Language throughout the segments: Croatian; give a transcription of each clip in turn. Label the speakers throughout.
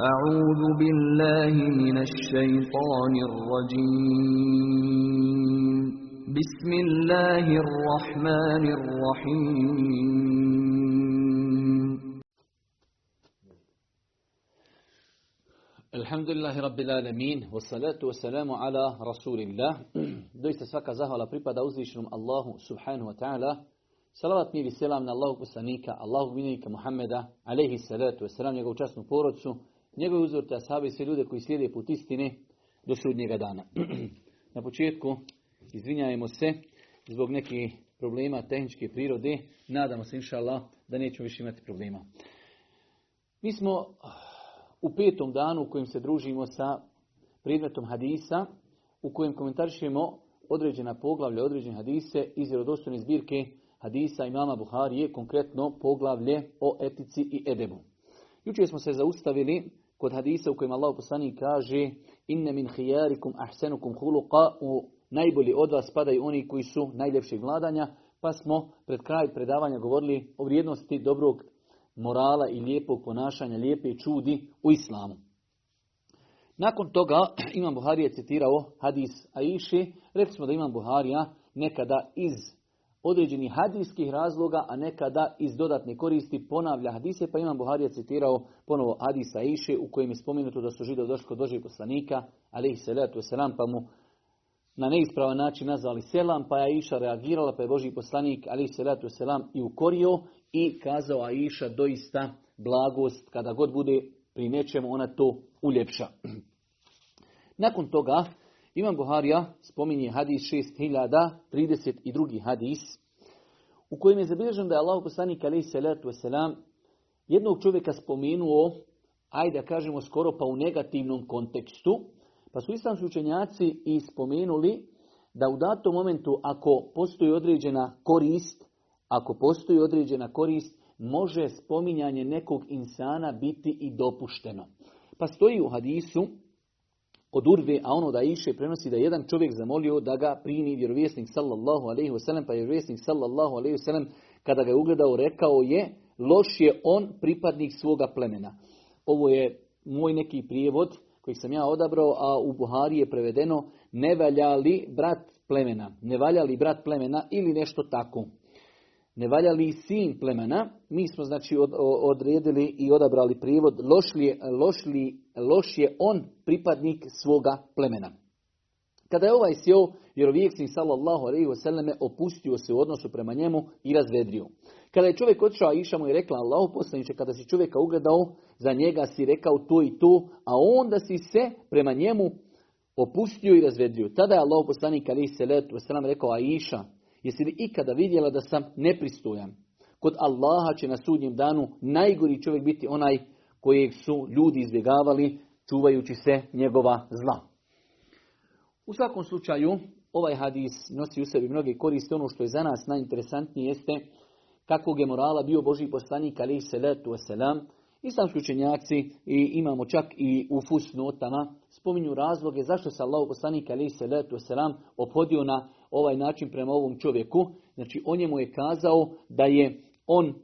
Speaker 1: أعوذ بالله من الشيطان الرجيم بسم الله الرحمن الرحيم
Speaker 2: الحمد لله رب العالمين والصلاة والسلام على رسول الله دويست سفاكا زهوالا بريبادا أوزيشنم الله سبحانه وتعالى Salavat mi i selam na Allahog poslanika, Allahog vinika Muhammeda, alaihi salatu, selam njegovu časnu porodcu, Njegov uzor te i sve ljude koji slijede put istine do sudnjega dana. Na početku izvinjajemo se zbog nekih problema tehničke prirode. Nadamo se, inša da nećemo više imati problema. Mi smo u petom danu u kojem se družimo sa predmetom hadisa, u kojem komentarišemo određena poglavlja, određene hadise iz vjerodostojne zbirke hadisa i imama Buharije, konkretno poglavlje o etici i edebu. Jučer smo se zaustavili kod hadisa u kojem Allah poslani kaže inne min hijarikum ahsenukum huluqa u najbolji od vas spadaju oni koji su najljepšeg vladanja, pa smo pred kraj predavanja govorili o vrijednosti dobrog morala i lijepog ponašanja, lijepe čudi u islamu. Nakon toga Imam Buharija citirao hadis Aiši, rekli smo da Imam Buharija nekada iz određenih hadijskih razloga, a nekada iz dodatne koristi ponavlja hadise, pa imam Buharija citirao ponovo hadisa Iše u kojem je spomenuto da su židovi došli kod Božeg poslanika, ali ih selatu selam, pa mu na neispravan način nazvali selam, pa je Iša reagirala, pa je Boži poslanik, ali ih selatu selam, i ukorio i kazao a Iša doista blagost, kada god bude pri nečemu, ona to uljepša. Nakon toga, imam Buharija spominje hadis 6032. hadis u kojem je zabilježen da je Allah poslanik alaih salatu jednog čovjeka spomenuo, ajde da kažemo skoro pa u negativnom kontekstu, pa su islamski učenjaci i spomenuli da u datom momentu ako postoji određena korist, ako postoji određena korist, može spominjanje nekog insana biti i dopušteno. Pa stoji u hadisu od Urve, a ono da iše prenosi da jedan čovjek zamolio da ga primi vjerovjesnik sallallahu alaihi wasallam, pa je vjerovjesnik sallallahu alaihi wasallam kada ga je ugledao rekao je loš je on pripadnik svoga plemena. Ovo je moj neki prijevod koji sam ja odabrao, a u Buhari je prevedeno ne valja li brat plemena, ne valja li brat plemena ili nešto tako. Ne valja li sin plemena? Mi smo znači od, odredili i odabrali privod loš li, loš, je on pripadnik svoga plemena. Kada je ovaj sjeo, vjerovijek sin sallallahu alaihi wasallam opustio se u odnosu prema njemu i razvedrio. Kada je čovjek otišao, Iša mu i rekla, Allah poslaniče, kada si čovjeka ugledao, za njega si rekao to i to, a onda si se prema njemu opustio i razvedrio. Tada je Allah poslanik alaihi salatu rekao, a Iša, Jesi li ikada vidjela da sam nepristojan? Kod Allaha će na sudnjem danu najgori čovjek biti onaj kojeg su ljudi izbjegavali čuvajući se njegova zla. U svakom slučaju, ovaj hadis nosi u sebi mnoge koriste. Ono što je za nas najinteresantnije jeste kakvog je morala bio Boži poslanik i salatu wasalam, Islamski učenjaci i imamo čak i u notama spominju razloge zašto se Allah poslanik se letu selam ophodio na ovaj način prema ovom čovjeku. Znači on njemu je kazao da je on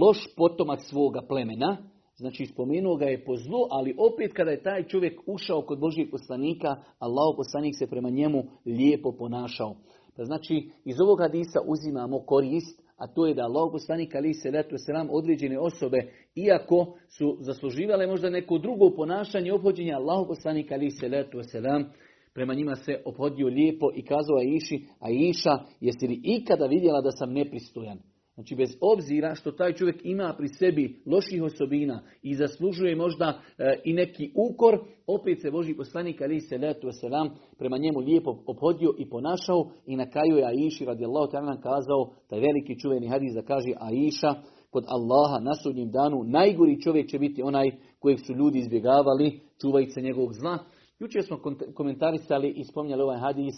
Speaker 2: loš potomak svoga plemena, znači spomenuo ga je po zlu, ali opet kada je taj čovjek ušao kod Božijeg poslanika, Allah poslanik se prema njemu lijepo ponašao. Pa znači iz ovog hadisa uzimamo korist a to je da Allah poslanik ali se letu selam određene osobe, iako su zasluživale možda neko drugo ponašanje obhođenje Allah poslanik ali se letu selam prema njima se ophodio lijepo i kazao Aiši, Aiša, jesi li ikada vidjela da sam nepristojan? Znači, bez obzira što taj čovjek ima pri sebi loših osobina i zaslužuje možda e, i neki ukor, opet se Boži poslanik ali se letu selam prema njemu lijepo obhodio i ponašao i na kraju je Aiši radijallahu ta'ala kazao, taj veliki čuveni hadis da kaže Aiša, kod Allaha na sudnjem danu najgori čovjek će biti onaj kojeg su ljudi izbjegavali, čuvajice njegovog zla. Jučer smo komentarisali i spominjali ovaj hadis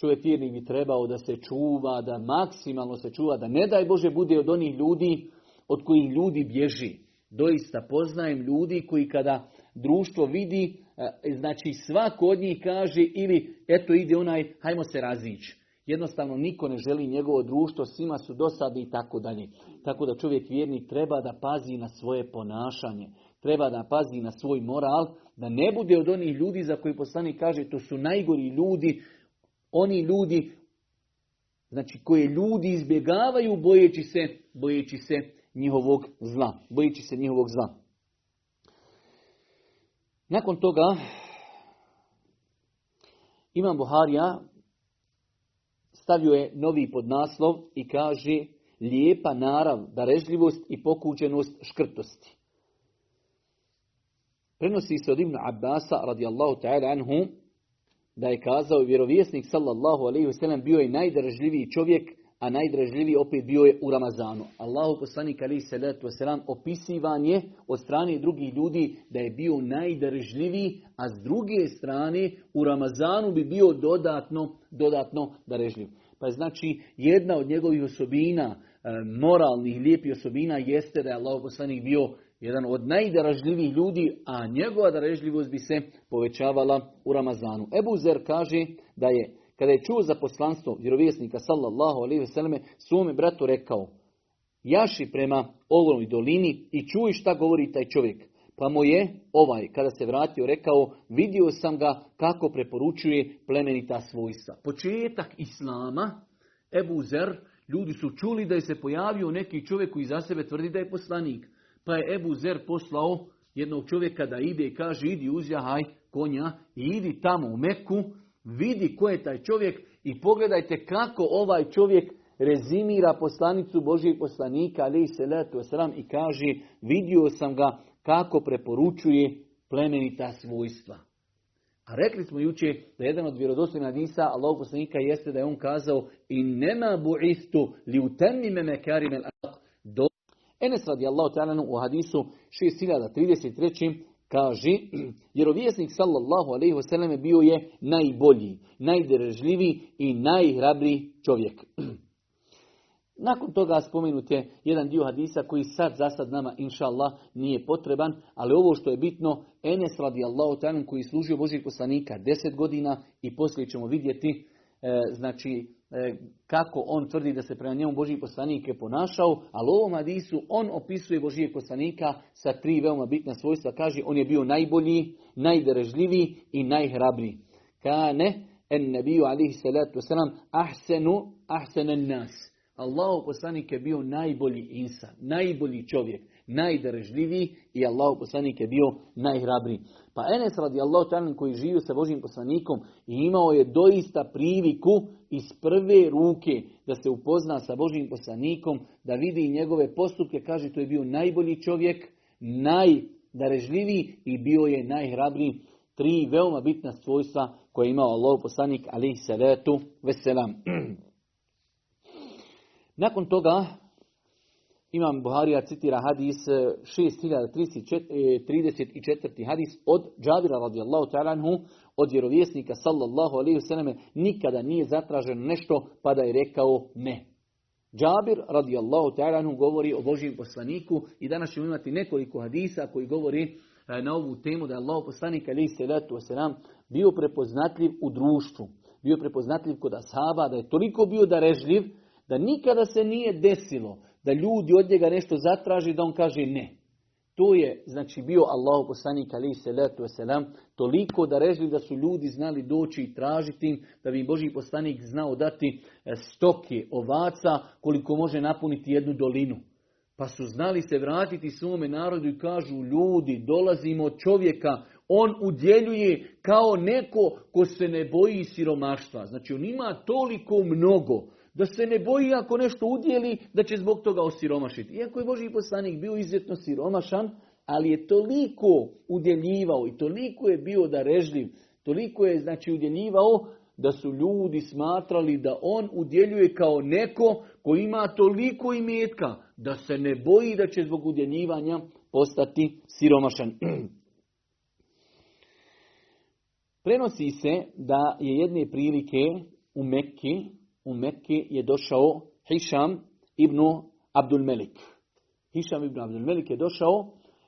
Speaker 2: Čovjek vjernik bi trebao da se čuva, da maksimalno se čuva, da ne daj Bože bude od onih ljudi od kojih ljudi bježi. Doista poznajem ljudi koji kada društvo vidi, e, znači svako od njih kaže ili eto ide onaj, hajmo se razići. Jednostavno niko ne želi njegovo društvo, svima su dosadi i tako dalje. Tako da čovjek vjernik treba da pazi na svoje ponašanje, treba da pazi na svoj moral, da ne bude od onih ljudi za koji poslanik kaže to su najgori ljudi, oni ljudi, znači koje ljudi izbjegavaju bojeći se, bojeći se njihovog zla. Bojeći se njihovog zla. Nakon toga, Imam Buharija stavio je novi podnaslov i kaže lijepa narav, darežljivost i pokućenost škrtosti. Prenosi se od Ibn Abbasa radijallahu ta'ala anhu da je kazao vjerovjesnik sallallahu alaihi wasallam bio je najdražljiviji čovjek, a najdražljiviji opet bio je u Ramazanu. Allahu poslanik alaihi salatu wasalam opisivan je od strane drugih ljudi da je bio najdražljiviji, a s druge strane u Ramazanu bi bio dodatno, dodatno darežljiv. Pa znači jedna od njegovih osobina, e, moralnih, lijepih osobina jeste da je Allahu poslanik bio jedan od najdražljivih ljudi, a njegova dražljivost bi se povećavala u Ramazanu. Ebu Zer kaže da je, kada je čuo za poslanstvo vjerovjesnika sallallahu alaihi selleme, svome bratu rekao, jaši prema ovoj dolini i čuj šta govori taj čovjek. Pa mu je ovaj, kada se vratio, rekao, vidio sam ga kako preporučuje plemenita svojstva. Početak Islama, Ebu Zer, ljudi su čuli da je se pojavio neki čovjek koji za sebe tvrdi da je poslanik. Pa je Ebu Zer poslao jednog čovjeka da ide i kaže idi uzjahaj konja i idi tamo u Meku, vidi ko je taj čovjek i pogledajte kako ovaj čovjek rezimira poslanicu Božijeg poslanika ali se letu sram i kaže vidio sam ga kako preporučuje plemenita svojstva. A rekli smo jučer da jedan od vjerodostojnih hadisa Allahog poslanika jeste da je on kazao i nema istu li me mekarimel do Enes radijallahu ta'alanu u hadisu 6033 kaže, vjerovjesnik sallallahu alaihi wasallam bio je najbolji, najdržljiviji i najhrabri čovjek. Nakon toga spomenut je jedan dio hadisa koji sad za sad nama, inša Allah, nije potreban, ali ovo što je bitno, Enes radijallahu ta'alanu koji je služio Božih poslanika deset godina i poslije ćemo vidjeti, e, znači, E, kako on tvrdi da se prema njemu Božji poslanik je ponašao, ali u ovom Adisu on opisuje Božijeg poslanika sa tri veoma bitna svojstva. Kaže, on je bio najbolji, najderežljiviji i najhrabriji. Kane, en nebiju alihi salatu wasalam, ahsenu, ahsenen nas. Allah poslanik je bio najbolji insan, najbolji čovjek, najderežljiviji i Allah poslanik je bio najhrabriji. Pa Enes radi Allah koji živio sa Božim poslanikom i imao je doista priviku iz prve ruke da se upozna sa Božim poslanikom, da vidi njegove postupke, kaže to je bio najbolji čovjek, najdarežljiviji i bio je najhrabriji. Tri veoma bitna svojstva koje je imao Allah poslanik, ali se veselam. Nakon toga imam Buharija citira hadis 6334. E, e, hadis od Džabira radijallahu ta'ala od vjerovjesnika sallallahu alaihi vseleme nikada nije zatraženo nešto pa da je rekao ne. Džabir radijallahu ta'ala govori o Božijem poslaniku i danas ćemo imati nekoliko hadisa koji govori e, na ovu temu da je Allah poslanik alaihi salatu wasalam bio prepoznatljiv u društvu. Bio prepoznatljiv kod ashaba, da je toliko bio darežljiv da nikada se nije desilo da ljudi od njega nešto zatraži, da on kaže ne. To je, znači, bio Allahu poslanik ali se letu selam toliko da režili da su ljudi znali doći i tražiti da bi Boži poslanik znao dati e, stoke, ovaca, koliko može napuniti jednu dolinu. Pa su znali se vratiti svome narodu i kažu, ljudi, dolazimo čovjeka, on udjeljuje kao neko ko se ne boji siromaštva. Znači, on ima toliko mnogo da se ne boji ako nešto udjeli, da će zbog toga osiromašiti. Iako je Boži poslanik bio izuzetno siromašan, ali je toliko udjeljivao i toliko je bio darežljiv, toliko je znači udjeljivao da su ljudi smatrali da on udjeljuje kao neko koji ima toliko imetka da se ne boji da će zbog udjeljivanja postati siromašan. Prenosi se da je jedne prilike u Mekki u Mekke je došao Hisham ibn Abdul Melik. ibn Abdul je došao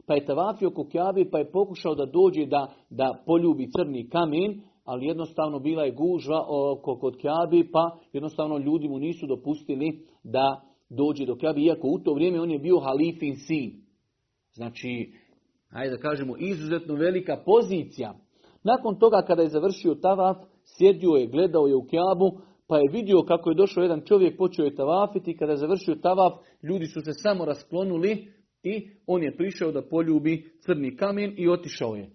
Speaker 2: pa je tavafio kukjavi, pa je pokušao da dođe da, da poljubi crni kamen, ali jednostavno bila je gužva oko kod Kjabi, pa jednostavno ljudi mu nisu dopustili da dođe do Kjabi, iako u to vrijeme on je bio halifin sin. Znači, ajde da kažemo, izuzetno velika pozicija. Nakon toga kada je završio tavaf, sjedio je, gledao je u Kjabu, pa je vidio kako je došao jedan čovjek, počeo je tavafiti, kada je završio tavaf, ljudi su se samo rasklonuli i on je prišao da poljubi crni kamen i otišao je.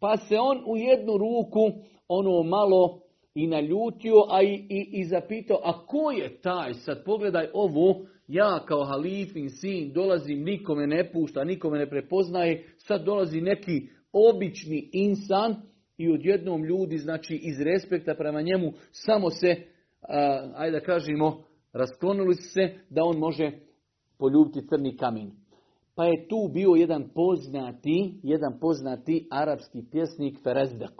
Speaker 2: Pa se on u jednu ruku ono malo i naljutio, a i, i, zapitao, a ko je taj? Sad pogledaj ovo, ja kao halifin sin dolazim, nikome ne pušta, nikome ne prepoznaje, sad dolazi neki obični insan i odjednom ljudi, znači iz respekta prema njemu, samo se ajde da kažemo, rasklonili su se da on može poljubiti crni kamen. Pa je tu bio jedan poznati, jedan poznati arapski pjesnik Ferezdak.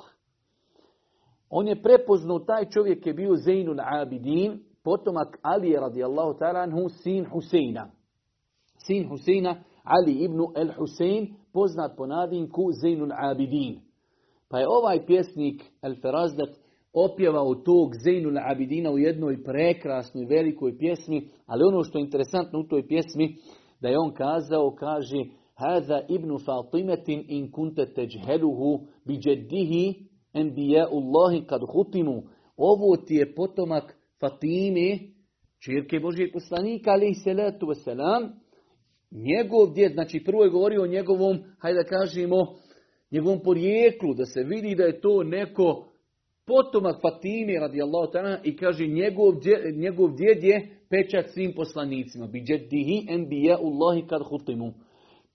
Speaker 2: On je prepoznao, taj čovjek je bio Zeynul Abidin, potomak Ali radijallahu ta'ala sin Huseina. Sin Huseina, Ali ibn El Husein, poznat po nadinku Zeynul Abidin. Pa je ovaj pjesnik El Ferazdak opjevao tog na Abidina u jednoj prekrasnoj velikoj pjesmi, ali ono što je interesantno u toj pjesmi, da je on kazao, kaže, Haza ibn Fatimetin in kunte teđheluhu bi džeddihi Allahi kad hutimu. Ovo ti je potomak Fatime, čirke Božijeg poslanika, ali i selatu wasalam. Njegov djed, znači prvo je govorio o njegovom, hajde da kažemo, njegovom porijeklu, da se vidi da je to neko potomak Fatime radijallahu ta'ala i kaže njegov, dje, njegov djed je pečat svim poslanicima. Bi djeddihi Allahi kad hutimu.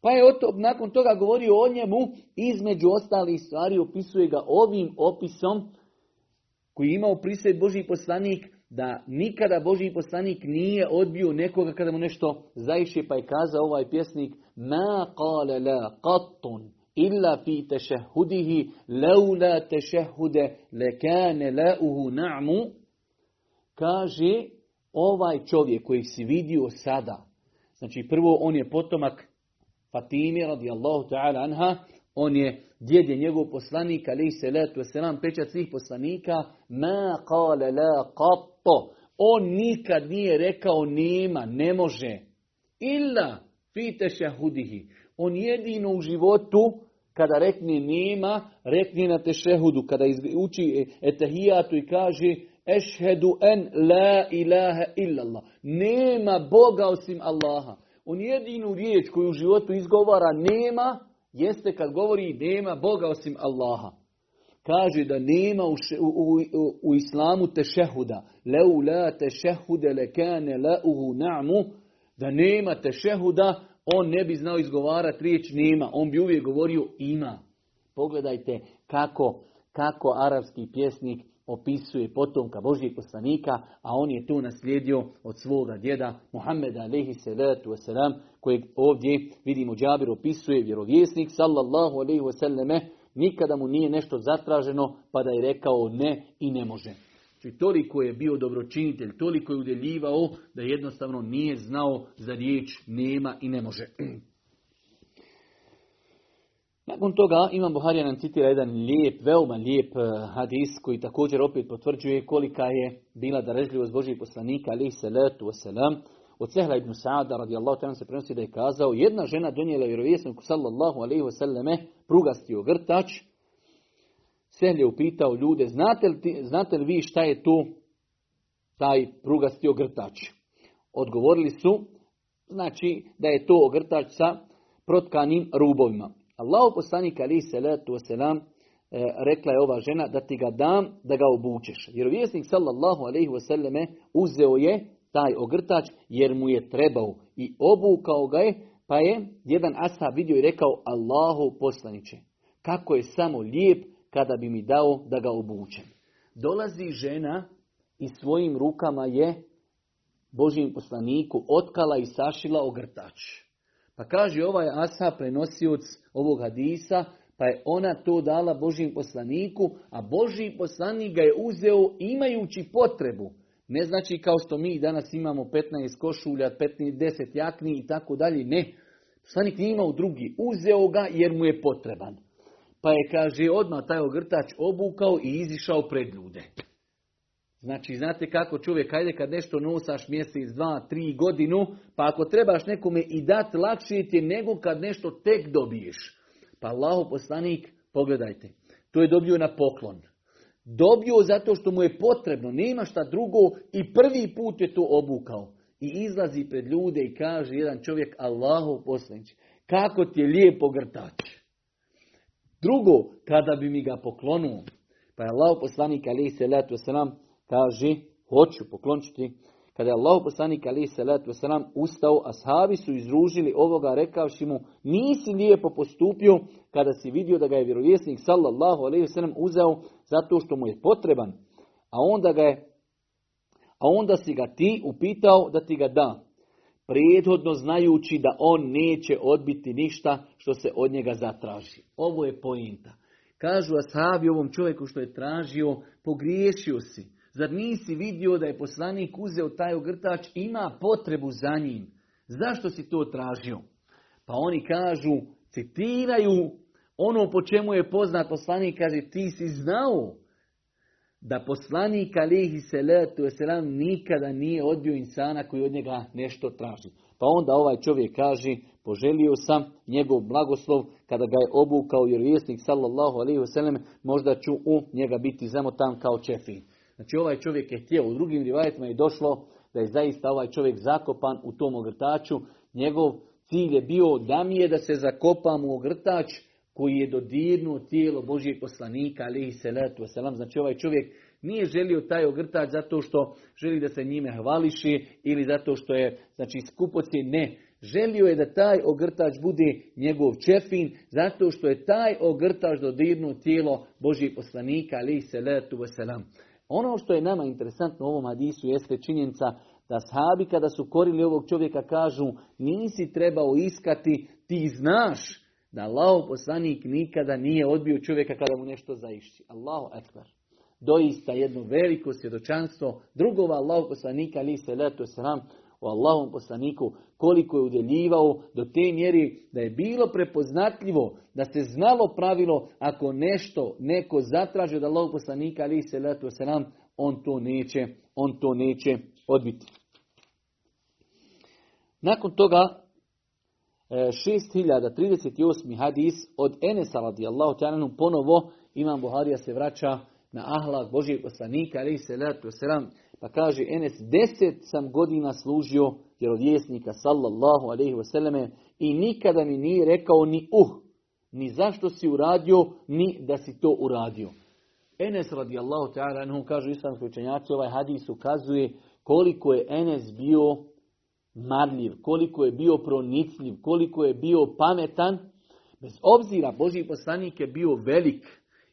Speaker 2: Pa je nakon toga govorio o njemu, između ostalih stvari opisuje ga ovim opisom koji je imao prisred Boži poslanik, da nikada Boži poslanik nije odbio nekoga kada mu nešto zaiše, pa je kazao ovaj pjesnik, ma qale la illa fi tešehudihi leula tešehude lekane leuhu na'mu kaže ovaj čovjek koji si vidio sada znači prvo on je potomak Fatime radijallahu ta'ala anha on je djed njegov poslanik ali se letu selam pečat svih poslanika ma qala la kato on nikad nije rekao nema ne može illa fi hudihi on jedino u životu kada rekne nema, rekne na tešehudu. Kada uči etahijatu i kaže Ešhedu en la ilaha illallah. Nema Boga osim Allaha. On jedinu riječ koju u životu izgovara nema, jeste kad govori nema Boga osim Allaha. Kaže da nema u, u, u, u islamu tešehuda. Leu la tešehude lekane leuhu na'mu. Da nema tešehuda, on ne bi znao izgovarati riječ nema, on bi uvijek govorio ima. Pogledajte kako, kako arapski pjesnik opisuje potomka Božijeg poslanika, a on je to naslijedio od svoga djeda Muhammeda alaihi salatu wasalam, kojeg ovdje vidimo Džabir opisuje vjerovjesnik sallallahu alaihi wasallame, nikada mu nije nešto zatraženo pa da je rekao ne i ne može. Znači, toliko je bio dobročinitelj, toliko je udjeljivao da jednostavno nije znao za riječ nema i ne može. Nakon toga Imam Buharija nam citira jedan lijep, veoma lijep eh, hadis koji također opet potvrđuje kolika je bila darežljivost božih poslanika alaih salatu wasalam. Od Sehla ibn Sa'ada radijallahu ta'ala se prenosi da je kazao jedna žena donijela vjerovjesniku sallallahu alaihi wasallame prugasti ogrtač Sehl je upitao ljude, znate li, znate li vi šta je tu taj prugasti ogrtač? Odgovorili su, znači da je to ogrtač sa protkanim rubovima. Allahu poslanika, ali salatu wasalam, e, rekla je ova žena da ti ga dam da ga obučeš. Jer vjesnik sallallahu alaihi wasallam uzeo je taj ogrtač jer mu je trebao i obukao ga je pa je jedan ashab vidio i rekao Allahu poslaniće kako je samo lijep kada bi mi dao da ga obučem. Dolazi žena i svojim rukama je Božijem poslaniku otkala i sašila ogrtač. Pa kaže ovaj Asa prenosioc ovog hadisa, pa je ona to dala Božijem poslaniku, a Božiji poslanik ga je uzeo imajući potrebu. Ne znači kao što mi danas imamo 15 košulja, 15, 10 jakni i tako dalje, ne. Poslanik nije imao drugi, uzeo ga jer mu je potreban. Pa je, kaže, odmah taj ogrtač obukao i izišao pred ljude. Znači, znate kako čovjek, ajde kad nešto nosaš mjesec, dva, tri godinu, pa ako trebaš nekome i dati, lakše ti nego kad nešto tek dobiješ. Pa Allaho poslanik, pogledajte, to je dobio na poklon. Dobio zato što mu je potrebno, nema šta drugo i prvi put je to obukao. I izlazi pred ljude i kaže jedan čovjek, Allahu poslanić, kako ti je lijepo grtač. Drugo, kada bi mi ga poklonuo. Pa je Allah poslanik alaihi salatu wasalam kaže, hoću poklončiti. Kada je Allah poslanik alaihi salatu wasalam ustao, ashabi su izružili ovoga rekavši mu, nisi lijepo postupio kada si vidio da ga je vjerovjesnik sallallahu alaihi wasalam uzeo zato što mu je potreban. A onda ga je a onda si ga ti upitao da ti ga da prethodno znajući da on neće odbiti ništa što se od njega zatraži. Ovo je pointa. Kažu ashabi ovom čovjeku što je tražio, pogriješio si. Zar nisi vidio da je poslanik uzeo taj ogrtač, ima potrebu za njim. Zašto si to tražio? Pa oni kažu, citiraju ono po čemu je poznat poslanik, kaže ti si znao da poslanik alihi salatu wasalam nikada nije odbio insana koji od njega nešto traži. Pa onda ovaj čovjek kaže, poželio sam njegov blagoslov kada ga je obukao jer vjesnik sallallahu alaihi wasalam, možda ću u njega biti tam kao čefin. Znači ovaj čovjek je htio, u drugim rivajetima i došlo da je zaista ovaj čovjek zakopan u tom ogrtaču. Njegov cilj je bio da mi je da se zakopam u ogrtač koji je dodirnuo tijelo Božijeg poslanika, se salatu selam Znači ovaj čovjek nije želio taj ogrtač zato što želi da se njime hvališi ili zato što je znači, skupoci. Ne, želio je da taj ogrtač bude njegov čefin zato što je taj ogrtač dodirnuo tijelo Božijeg poslanika, i salatu selam. Ono što je nama interesantno u ovom hadisu jeste činjenica da sahabi kada su korili ovog čovjeka kažu nisi trebao iskati, ti znaš da Allahov poslanik nikada nije odbio čovjeka kada mu nešto zaišći. Allahu ekber. Doista jedno veliko svjedočanstvo drugova Allahov poslanika ali se letu sram o Allahom poslaniku koliko je udjeljivao do te mjeri da je bilo prepoznatljivo da se znalo pravilo ako nešto neko zatraži od Allahov poslanika ali se letu sram on to neće on to neće odbiti. Nakon toga 6038. E, hadis od Enesa radijallahu ta'ala ponovo Imam Buharija se vraća na ahlak Božijeg poslanika se pa kaže Enes deset sam godina služio vjerovjesnika sallallahu alaihi selleme i nikada mi nije rekao ni uh, ni zašto si uradio, ni da si to uradio. Enes radijallahu ta'ala kaže kažu islamski učenjaci, ovaj hadis ukazuje koliko je Enes bio marljiv, koliko je bio pronicljiv, koliko je bio pametan. Bez obzira, Boži poslanik je bio velik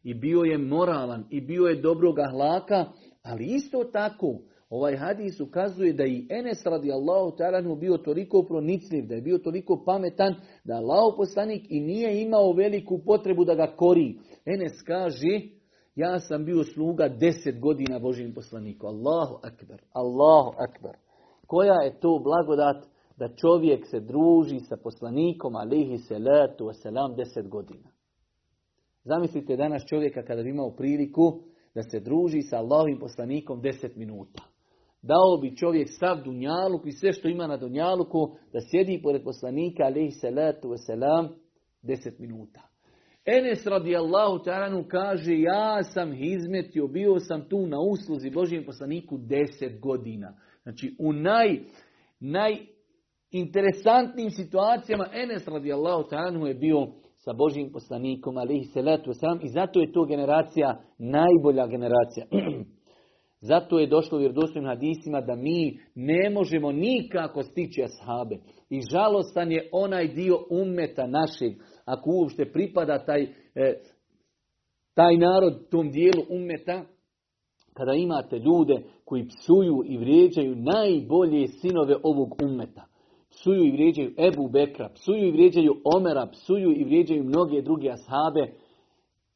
Speaker 2: i bio je moralan i bio je dobroga hlaka, ali isto tako ovaj hadis ukazuje da i Enes radi Allahu ta'ala bio toliko pronicljiv, da je bio toliko pametan, da Allahu poslanik i nije imao veliku potrebu da ga kori. Enes kaže, ja sam bio sluga deset godina Božim poslaniku. Allahu akbar, Allahu akbar. Koja je to blagodat da čovjek se druži sa poslanikom alihi salatu wasalam deset godina? Zamislite danas čovjeka kada bi imao priliku da se druži sa Allahovim poslanikom deset minuta. Dao bi čovjek sav dunjaluk i sve što ima na dunjaluku da sjedi pored poslanika alihi salatu wasalam deset minuta. Enes radijallahu ta'alanu kaže ja sam hizmetio, bio sam tu na usluzi Božijem poslaniku deset godina. Znači u naj, najinteresantnijim situacijama Enes radijallahu ta'anhu je bio sa Božim poslanikom alihi salatu wasalam i zato je to generacija najbolja generacija. Zato je došlo u vjerodostojnim hadisima da mi ne možemo nikako stići ashabe. I žalostan je onaj dio umeta našeg, ako uopšte pripada taj, eh, taj narod tom dijelu umeta, kada imate ljude koji psuju i vrijeđaju najbolje sinove ovog umeta. Psuju i vrijeđaju Ebu Bekra, psuju i vrijeđaju Omera, psuju i vrijeđaju mnoge druge ashabe.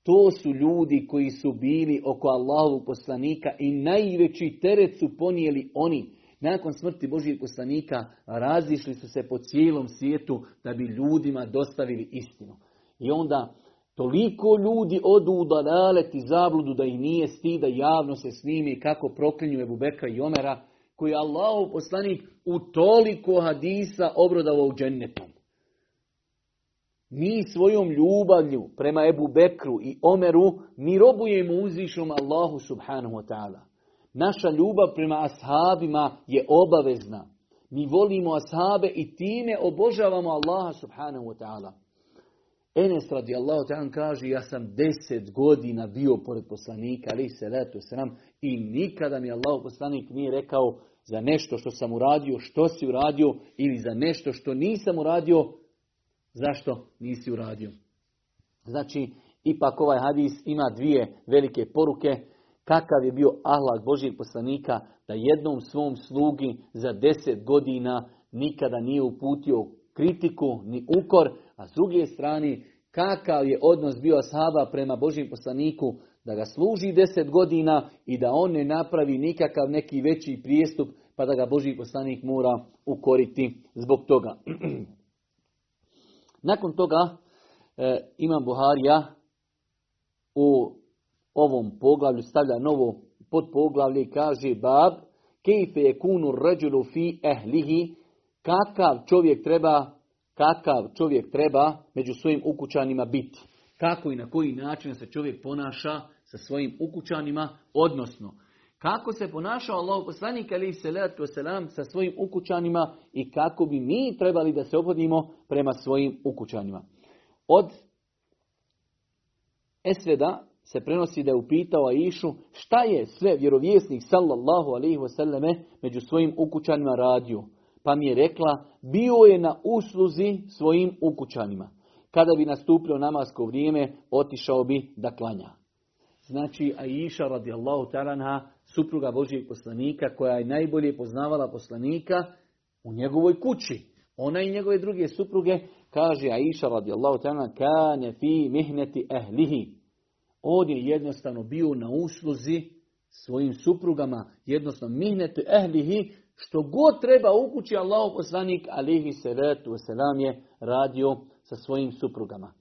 Speaker 2: To su ljudi koji su bili oko Allahovog poslanika i najveći teret su ponijeli oni. Nakon smrti Božijeg poslanika razišli su se po cijelom svijetu da bi ljudima dostavili istinu. I onda Toliko ljudi odu u dalalet i zabludu da i nije stida javno se snimi kako proklinju Ebu Bekra i Omera koji je Allahov poslanik u toliko hadisa obrodavao u džennetom. Mi svojom ljubavlju prema Ebu Bekru i Omeru mi robujemo uzvišom Allahu subhanahu wa ta'ala. Naša ljubav prema ashabima je obavezna. Mi volimo ashabe i time obožavamo Allaha subhanahu wa ta'ala. Enes radi kaže, ja sam deset godina bio pored poslanika, ali se letu sram, i nikada mi Allah poslanik nije rekao za nešto što sam uradio, što si uradio, ili za nešto što nisam uradio, zašto nisi uradio. Znači, ipak ovaj hadis ima dvije velike poruke. Kakav je bio ahlak Božijeg poslanika da jednom svom slugi za deset godina nikada nije uputio kritiku ni ukor, a s druge strane, kakav je odnos bio Saba prema Božjem poslaniku, da ga služi deset godina i da on ne napravi nikakav neki veći prijestup, pa da ga Božji poslanik mora ukoriti zbog toga. Nakon toga, e, Imam Buharija u ovom poglavlju stavlja novo poglavlje i kaže bab kejfe je kunu fi ehlihi kakav čovjek treba kakav čovjek treba među svojim ukućanima biti. Kako i na koji način se čovjek ponaša sa svojim ukućanima, odnosno kako se ponaša Allah poslanik ali se selam sa svojim ukućanima i kako bi mi trebali da se obodimo prema svojim ukućanima. Od Esveda se prenosi da je upitao Aishu šta je sve vjerovjesnik sallallahu alaihi wasallame među svojim ukućanima radio. Pa mi je rekla, bio je na usluzi svojim ukućanima. Kada bi nastupio namasko vrijeme, otišao bi da klanja. Znači, Aisha radijallahu taranha, supruga Božijeg poslanika, koja je najbolje poznavala poslanika u njegovoj kući. Ona i njegove druge supruge, kaže Aisha radijallahu taranha, ne fi mihneti ehlihi. On je jednostavno bio na usluzi svojim suprugama, jednostavno mihneti ehlihi, što god treba u kući, Allahov poslanik alihi salatu wasalam je radio sa svojim suprugama.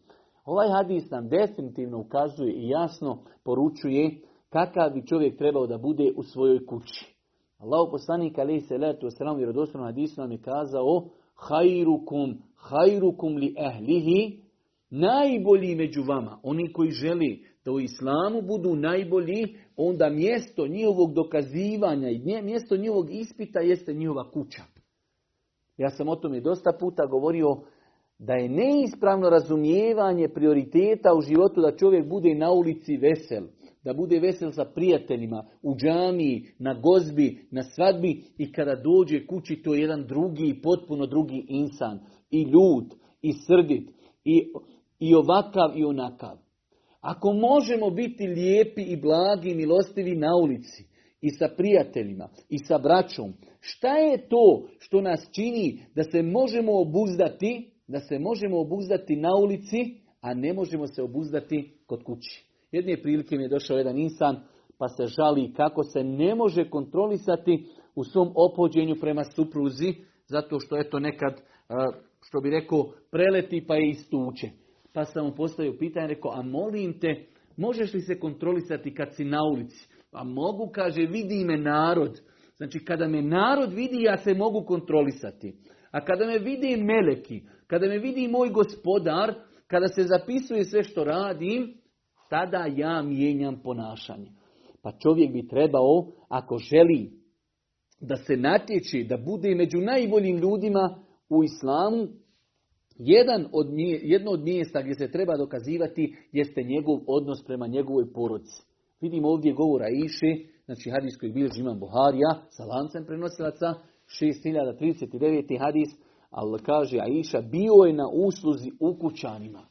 Speaker 2: Ovaj hadis nam definitivno ukazuje i jasno poručuje kakav bi čovjek trebao da bude u svojoj kući. Allahu poslanik alejhi salatu selam vjerodostojno hadisu nam je kazao hajrukum hajrukum li ehlihi najbolji među vama oni koji želi da u islamu budu najbolji, onda mjesto njihovog dokazivanja i mjesto njihovog ispita jeste njihova kuća. Ja sam o tome dosta puta govorio da je neispravno razumijevanje prioriteta u životu da čovjek bude na ulici vesel, da bude vesel sa prijateljima, u džamiji, na gozbi, na svadbi i kada dođe kući to je jedan drugi, potpuno drugi insan, i ljud, i srdit, i, i ovakav i onakav. Ako možemo biti lijepi i blagi i milostivi na ulici, i sa prijateljima, i sa braćom, šta je to što nas čini da se možemo obuzdati, da se možemo obuzdati na ulici, a ne možemo se obuzdati kod kući? Jedne prilike mi je došao jedan insan, pa se žali kako se ne može kontrolisati u svom opođenju prema supruzi, zato što je to nekad, što bi rekao, preleti pa je istuče. Pa sam mu postavio pitanje, rekao, a molim te, možeš li se kontrolisati kad si na ulici? Pa mogu, kaže, vidi me narod. Znači, kada me narod vidi, ja se mogu kontrolisati. A kada me vidi meleki, kada me vidi moj gospodar, kada se zapisuje sve što radim, tada ja mijenjam ponašanje. Pa čovjek bi trebao, ako želi da se natječi, da bude među najboljim ljudima u islamu, jedan od jedno od mjesta gdje se treba dokazivati jeste njegov odnos prema njegovoj poroci. Vidimo ovdje govora Iše, znači hadis koji bilježi imam Buharija, sa lancem prenosilaca, 6039. hadis, ali kaže Aisha, bio je na usluzi u kućanima.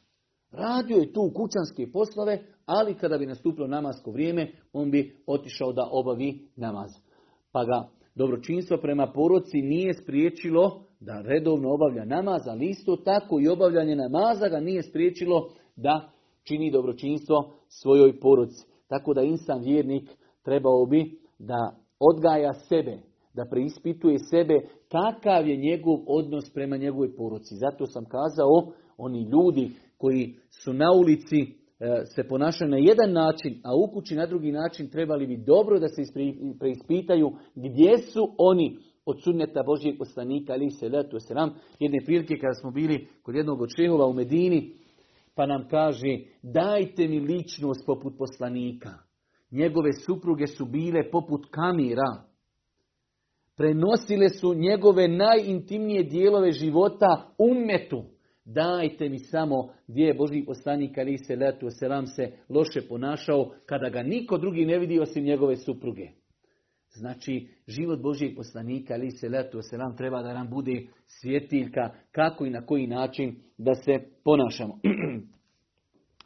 Speaker 2: Radio je tu kućanske poslove, ali kada bi nastupilo namasko vrijeme, on bi otišao da obavi namaz. Pa ga dobročinstvo prema poroci nije spriječilo da redovno obavlja namaz, ali isto tako i obavljanje namaza ga nije spriječilo da čini dobročinstvo svojoj poruci. Tako da insan vjernik trebao bi da odgaja sebe, da preispituje sebe kakav je njegov odnos prema njegovoj poruci. Zato sam kazao, oni ljudi koji su na ulici e, se ponašaju na jedan način, a u kući na drugi način, trebali bi dobro da se preispitaju gdje su oni od sunneta Božijeg poslanika, ali se letu selam, jedne prilike kada smo bili kod jednog od u Medini, pa nam kaže, dajte mi ličnost poput poslanika. Njegove supruge su bile poput kamira. Prenosile su njegove najintimnije dijelove života umetu. Dajte mi samo gdje je Boži poslanik ali se letu selam se loše ponašao kada ga niko drugi ne vidi osim njegove supruge. Znači, život Božijeg poslanika, ali se letu nam treba da nam bude svjetiljka kako i na koji način da se ponašamo.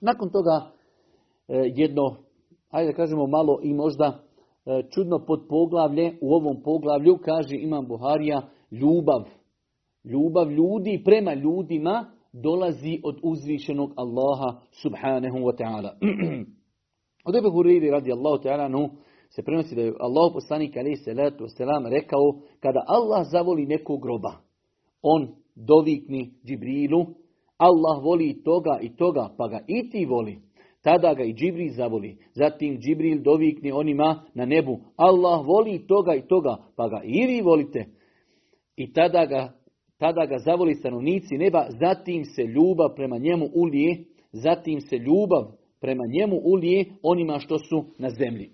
Speaker 2: Nakon toga e, jedno, ajde da kažemo malo i možda e, čudno pod poglavlje, u ovom poglavlju kaže Imam Buharija ljubav. Ljubav ljudi prema ljudima dolazi od uzvišenog Allaha subhanahu wa ta'ala. Od Ebu radi Allahu ta'ala se prenosi da je Allah poslanik se letu rekao kada Allah zavoli nekog groba, on dovikni Džibrilu, Allah voli toga i toga, pa ga i ti voli. Tada ga i Džibril zavoli. Zatim Džibril dovikni onima na nebu. Allah voli toga i toga, pa ga i vi volite. I tada ga, tada ga zavoli stanovnici neba, zatim se ljubav prema njemu ulije, zatim se ljubav prema njemu ulije onima što su na zemlji.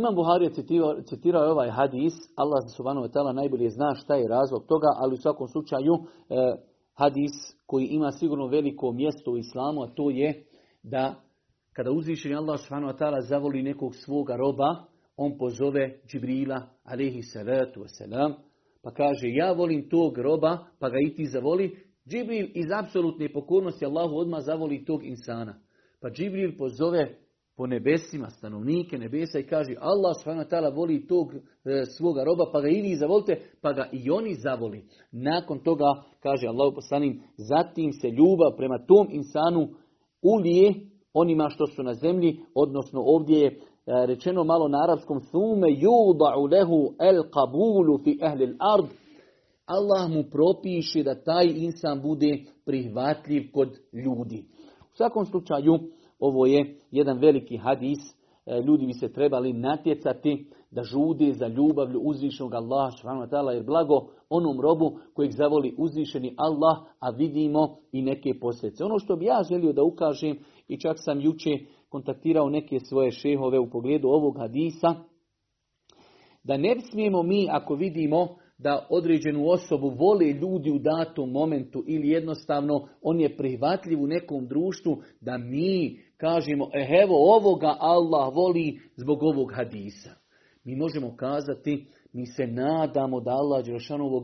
Speaker 2: Imam Buhari je citirao, ovaj hadis, Allah subhanahu wa ta'ala najbolje zna šta je razlog toga, ali u svakom slučaju e, hadis koji ima sigurno veliko mjesto u islamu, a to je da kada uzvišeni Allah subhanahu wa ta'ala zavoli nekog svoga roba, on pozove Džibrila, alaihi salatu wasalam, pa kaže ja volim tog roba, pa ga i ti zavoli. Džibril iz apsolutne pokornosti Allahu odmah zavoli tog insana. Pa Džibril pozove po nebesima, stanovnike nebesa i kaže Allah subhanahu voli tog e, svoga roba, pa ga i vi zavolite, pa ga i oni zavoli. Nakon toga, kaže Allah poslanim, zatim se ljubav prema tom insanu ulije onima što su na zemlji, odnosno ovdje je e, rečeno malo na arapskom sume yuda'u lehu el kabulu fi ehlil ard Allah mu propiše da taj insan bude prihvatljiv kod ljudi. U svakom slučaju, ovo je jedan veliki hadis. E, ljudi bi se trebali natjecati da žude za ljubavlju uzvišnog Allaha subhanahu jer blago onom robu kojeg zavoli uzvišeni Allah, a vidimo i neke posljedice. Ono što bi ja želio da ukažem i čak sam juče kontaktirao neke svoje šehove u pogledu ovog hadisa, da ne smijemo mi ako vidimo da određenu osobu vole ljudi u datom momentu ili jednostavno on je prihvatljiv u nekom društvu da mi kažemo e, evo ovoga Allah voli zbog ovog hadisa. Mi možemo kazati mi se nadamo da Allah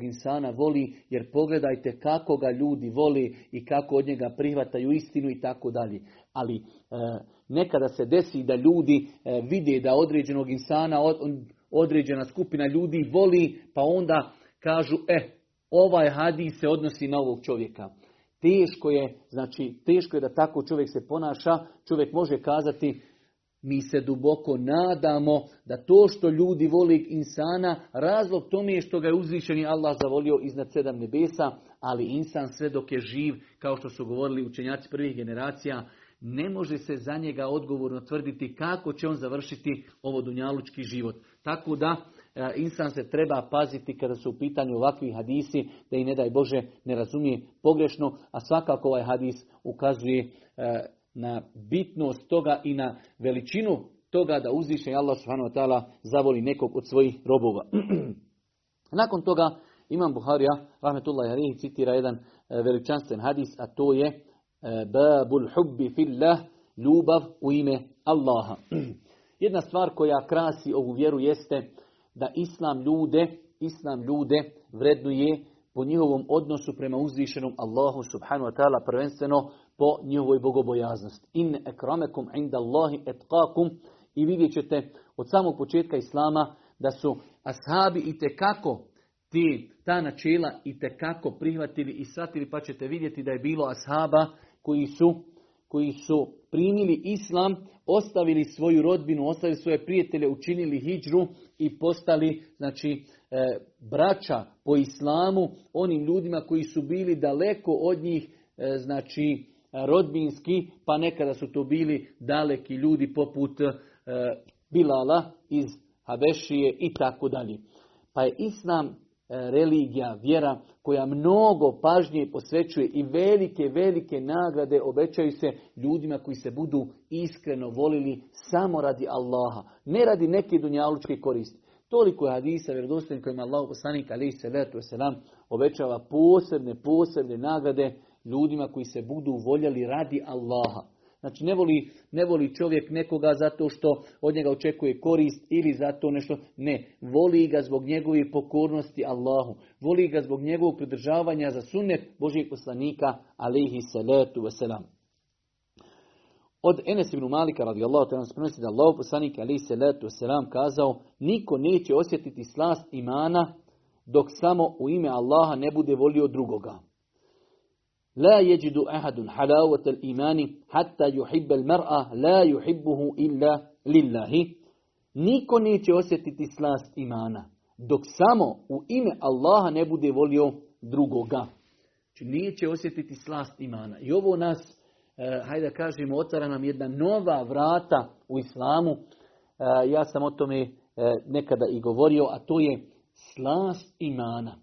Speaker 2: insana voli, jer pogledajte kako ga ljudi voli i kako od njega prihvataju istinu i tako dalje. Ali e, nekada se desi da ljudi e, vide da određenog insana, određena skupina ljudi voli, pa onda kažu, e, ovaj hadis se odnosi na ovog čovjeka. Teško je, znači, teško je da tako čovjek se ponaša. Čovjek može kazati, mi se duboko nadamo da to što ljudi voli insana, razlog tome je što ga je uzvišeni Allah zavolio iznad sedam nebesa, ali insan sve dok je živ, kao što su govorili učenjaci prvih generacija, ne može se za njega odgovorno tvrditi kako će on završiti ovo dunjalučki život. Tako da e, insan se treba paziti kada su u pitanju ovakvi hadisi, da i ne daj Bože ne razumije pogrešno, a svakako ovaj hadis ukazuje e, na bitnost toga i na veličinu toga da uzviše Allah subhanahu wa ta'ala zavoli nekog od svojih robova. Nakon toga Imam Buharija, rahmetullahi alihi, citira jedan e, veličanstven hadis, a to je Babul hubbi fillah, ljubav u ime Allaha. Jedna stvar koja krasi ovu vjeru jeste da islam ljude, islam ljude vrednuje po njihovom odnosu prema uzvišenom Allahu subhanu wa ta'ala prvenstveno po njihovoj bogobojaznosti. In ekramekum inda Allahi i vidjet ćete od samog početka Islama da su ashabi i tekako ti, ta načela i tekako prihvatili i shvatili pa ćete vidjeti da je bilo ashaba koji su koji su primili islam, ostavili svoju rodbinu, ostavili svoje prijatelje, učinili hijđru i postali znači, e, braća po islamu onim ljudima koji su bili daleko od njih, e, znači rodbinski, pa nekada su to bili daleki ljudi poput e, Bilala iz Habešije i tako dalje. Pa je islam E, religija, vjera koja mnogo pažnje posvećuje i velike, velike nagrade obećaju se ljudima koji se budu iskreno volili samo radi Allaha, ne radi neke dunjalučke koristi. Toliko je hadisa vjerodostojnih kojima Allah poslanik ali se selam obećava posebne, posebne nagrade ljudima koji se budu voljeli radi Allaha. Znači ne voli, ne voli čovjek nekoga zato što od njega očekuje korist ili zato nešto. Ne, voli ga zbog njegove pokornosti Allahu. Voli ga zbog njegovog pridržavanja za sunnet Božijeg poslanika alaihi salatu selam. Od Enes ibn Malika radijallahu nas prenosi da Allah poslanik alaihi salatu wasalam kazao niko neće osjetiti slast imana dok samo u ime Allaha ne bude volio drugoga. لا يجد أحد حلاوة الإيمان حتى يحب mar'a la يحبه illa lillahi. Niko neće osjetiti slast imana, dok samo u ime Allaha ne bude volio drugoga. Znači, neće osjetiti slast imana. I ovo nas, eh, hajde da kažemo, otvara nam jedna nova vrata u islamu. E, ja sam o tome e, nekada i govorio, a to je slast imana.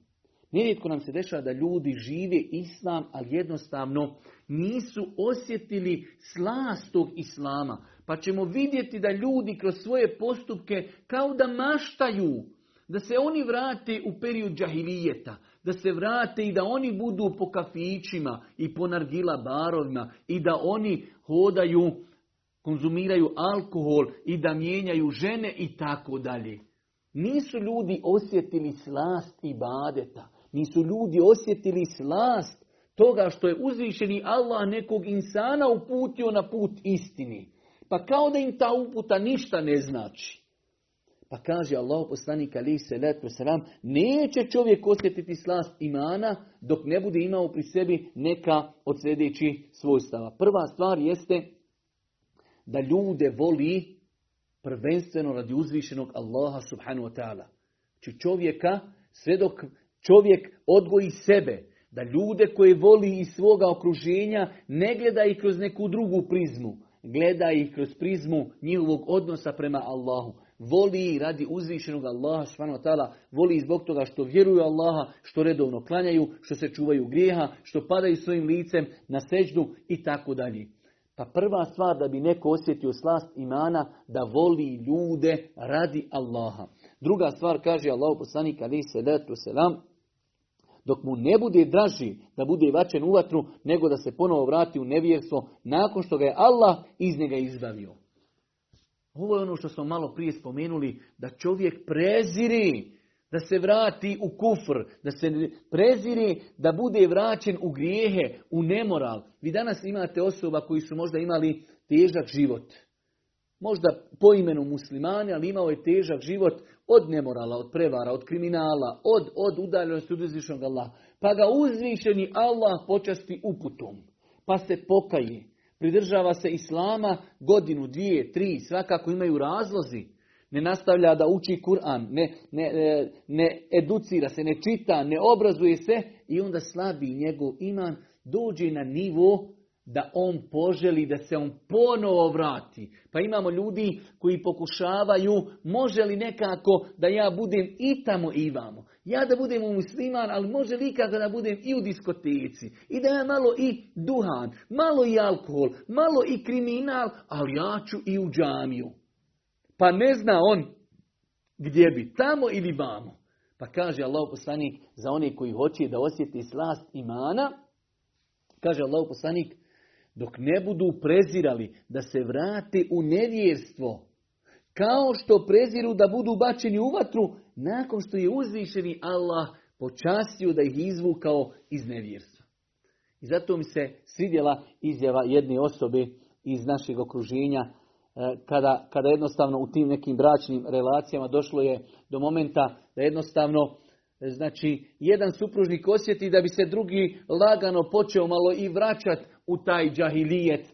Speaker 2: Nerijetko nam se dešava da ljudi žive islam, ali jednostavno nisu osjetili slast tog islama. Pa ćemo vidjeti da ljudi kroz svoje postupke kao da maštaju, da se oni vrate u period džahilijeta, da se vrate i da oni budu po kafićima i po nargila barovima i da oni hodaju, konzumiraju alkohol i da mijenjaju žene i tako dalje. Nisu ljudi osjetili slast i badeta. Nisu ljudi osjetili slast toga što je uzvišeni Allah nekog insana uputio na put istini. Pa kao da im ta uputa ništa ne znači. Pa kaže Allah poslanik ali se letu neće čovjek osjetiti slast imana dok ne bude imao pri sebi neka od sljedećih svojstava. Prva stvar jeste da ljude voli prvenstveno radi uzvišenog Allaha subhanahu wa ta'ala. Či znači čovjeka sve dok Čovjek odgoji sebe, da ljude koje voli iz svoga okruženja ne gleda ih kroz neku drugu prizmu, gleda ih kroz prizmu njihovog odnosa prema Allahu. Voli radi uzvišenog Allaha tala voli zbog toga što vjeruju Allaha, što redovno klanjaju, što se čuvaju grijeha, što padaju svojim licem na seđu i tako dalje. Pa prva stvar da bi neko osjetio slast imana, da voli ljude radi Allaha. Druga stvar kaže Allah poslanik alaihi salatu selam, dok mu ne bude draži da bude vačen u vatru, nego da se ponovo vrati u nevjerstvo nakon što ga je Allah iz njega izbavio. Ovo je ono što smo malo prije spomenuli, da čovjek preziri da se vrati u kufr, da se preziri da bude vraćen u grijehe, u nemoral. Vi danas imate osoba koji su možda imali težak život možda po imenu muslimani, ali imao je težak život od nemorala, od prevara, od kriminala, od, od udaljenosti od uzvišnog Allaha. Pa ga uzvišeni Allah počasti uputom, pa se pokaje, pridržava se Islama godinu, dvije, tri, svakako imaju razlozi. Ne nastavlja da uči Kur'an, ne, ne, e, ne educira se, ne čita, ne obrazuje se i onda slabi njegov iman, dođe na nivo da on poželi, da se on ponovo vrati. Pa imamo ljudi koji pokušavaju, može li nekako da ja budem i tamo i vamo. Ja da budem u musliman, ali može li ikako da budem i u diskoteci. I da ja malo i duhan, malo i alkohol, malo i kriminal, ali ja ću i u džamiju. Pa ne zna on gdje bi, tamo ili vamo. Pa kaže Allah poslanik za one koji hoće da osjeti slast imana, kaže Allah poslanik, dok ne budu prezirali da se vrate u nevjerstvo, kao što preziru da budu bačeni u vatru, nakon što je uzvišeni Allah počastio da ih izvukao iz nevjerstva. I zato mi se svidjela izjava jedne osobe iz našeg okruženja, e, kada, kada jednostavno u tim nekim bračnim relacijama došlo je do momenta da jednostavno znači, jedan supružnik osjeti da bi se drugi lagano počeo malo i vraćat u taj džahilijet.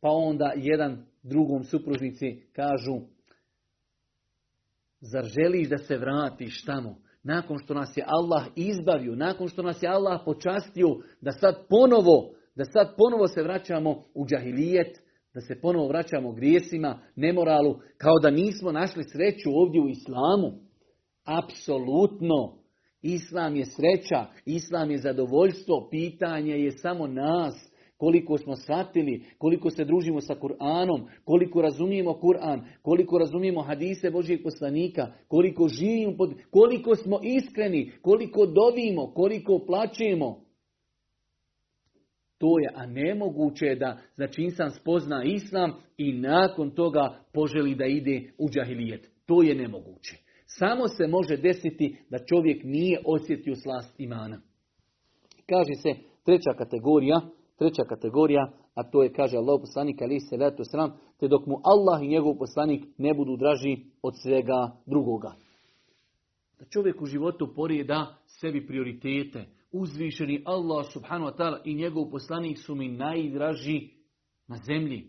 Speaker 2: Pa onda jedan drugom supružnici kažu, zar želiš da se vratiš tamo? Nakon što nas je Allah izbavio, nakon što nas je Allah počastio, da sad ponovo, da sad ponovo se vraćamo u džahilijet, da se ponovo vraćamo grijesima, nemoralu, kao da nismo našli sreću ovdje u islamu. Apsolutno. Islam je sreća, Islam je zadovoljstvo, pitanje je samo nas, koliko smo shvatili, koliko se družimo sa Kur'anom, koliko razumijemo Kur'an, koliko razumijemo hadise Božijeg poslanika, koliko živimo, koliko smo iskreni, koliko dovimo, koliko plaćemo. To je, a nemoguće je da znači sam spozna islam i nakon toga poželi da ide u džahilijet. To je nemoguće. Samo se može desiti da čovjek nije osjetio slast imana. Kaže se treća kategorija, treća kategorija, a to je, kaže Allah poslanik, ali se letu sram, te dok mu Allah i njegov poslanik ne budu draži od svega drugoga. Da čovjek u životu porijeda sebi prioritete. Uzvišeni Allah subhanu wa ta'ala i njegov poslanik su mi najdraži na zemlji.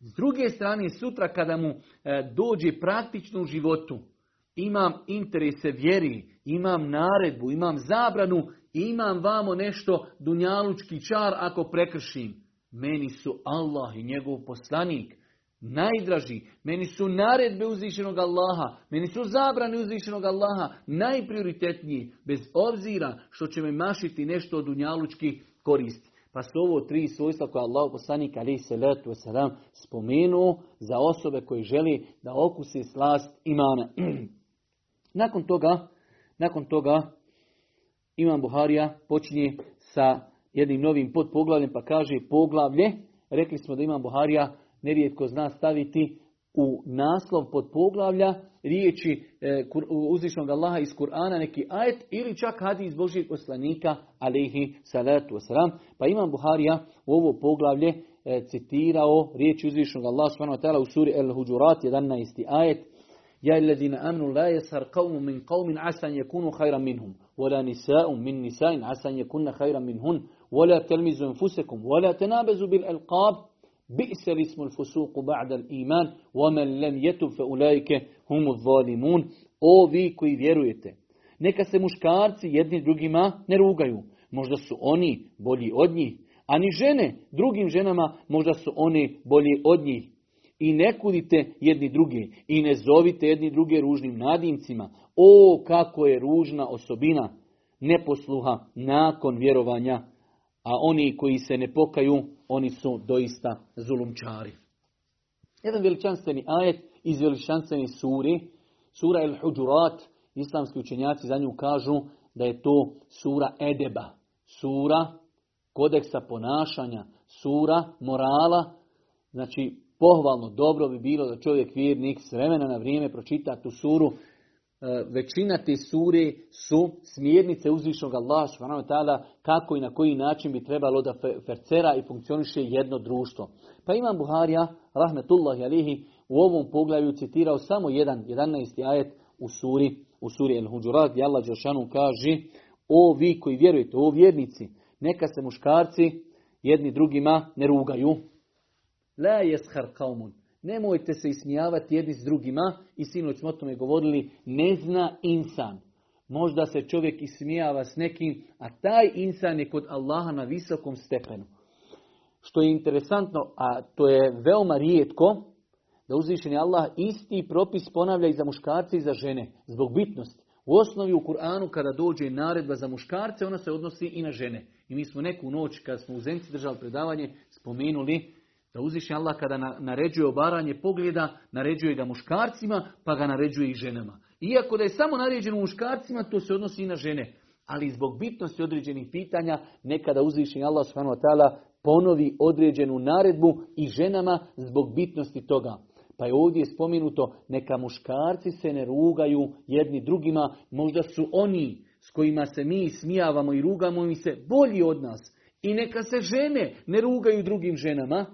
Speaker 2: S druge strane, sutra kada mu e, dođe praktično u životu, imam interese vjeri, imam naredbu, imam zabranu imam vamo nešto dunjalučki čar ako prekršim. Meni su Allah i njegov poslanik najdraži, meni su naredbe uzvišenog Allaha, meni su zabrane uzvišenog Allaha najprioritetniji, bez obzira što će me mašiti nešto od dunjalučki koristi. Pa su ovo tri svojstva koje Allah poslanik ali se letu spomenuo za osobe koje želi da okusi slast imana. Nakon toga, nakon toga Imam Buharija počinje sa jednim novim podpoglavljem pa kaže poglavlje. Rekli smo da Imam Buharija nerijetko zna staviti u naslov pod poglavlja riječi e, uzvišnog Allaha iz Kur'ana neki ajet ili čak iz Božijeg poslanika alihi salatu wasalam. Pa Imam Buharija u ovo poglavlje e, citirao riječi uzvišnog Allaha u suri El-Huđurat 11. ajet يا الذين آمنوا لا يسهر قوم من قوم عسى أن يكونوا خيرا منهم ولا نساء من نساء عسى أن يكون خيرا منهن ولا تلمزوا أنفسكم ولا تنابزوا بالألقاب بئس الاسم الفسوق بعد الإيمان ومن لم يتب فأولئك هم الظالمون أو في كوي vjerujete, neka se muškarci jedni drugima ne rugaju. Možda su oni bolji od njih, a ni žene drugim ženama možda su oni bolji od njih. I ne kudite jedni druge i ne zovite jedni druge ružnim nadimcima. O, kako je ružna osobina neposluha nakon vjerovanja, a oni koji se ne pokaju, oni su doista zulumčari. Jedan veličanstveni ajet iz veličanstveni suri, sura El hujurat islamski učenjaci za nju kažu da je to sura Edeba, sura kodeksa ponašanja, sura morala, znači pohvalno dobro bi bilo da čovjek vjernik s vremena na vrijeme pročita tu suru. E, većina te sure su smjernice uzvišnog Allaha subhanahu tada kako i na koji način bi trebalo da fercera i funkcioniše jedno društvo. Pa Imam Buharija, rahmetullahi alihi, u ovom poglavlju citirao samo jedan, 11. ajet u suri, u suri el Hujurat, gdje Allah kaže, o vi koji vjerujete, o vjernici, neka se muškarci jedni drugima ne rugaju, La jeshar kaumun. Nemojte se ismijavati jedni s drugima. I sinoć smo o tome govorili, ne zna insan. Možda se čovjek ismijava s nekim, a taj insan je kod Allaha na visokom stepenu. Što je interesantno, a to je veoma rijetko, da uzvišeni Allah isti propis ponavlja i za muškarce i za žene, zbog bitnosti. U osnovi u Kur'anu kada dođe naredba za muškarce, ona se odnosi i na žene. I mi smo neku noć kad smo u Zemci držali predavanje, spomenuli da uzviše Allah kada naređuje obaranje pogleda, naređuje ga muškarcima, pa ga naređuje i ženama. Iako da je samo naređeno muškarcima, to se odnosi i na žene. Ali zbog bitnosti određenih pitanja, nekada uzviši Allah ta'ala ponovi određenu naredbu i ženama zbog bitnosti toga. Pa je ovdje spomenuto, neka muškarci se ne rugaju jedni drugima, možda su oni s kojima se mi smijavamo i rugamo im se bolji od nas. I neka se žene ne rugaju drugim ženama,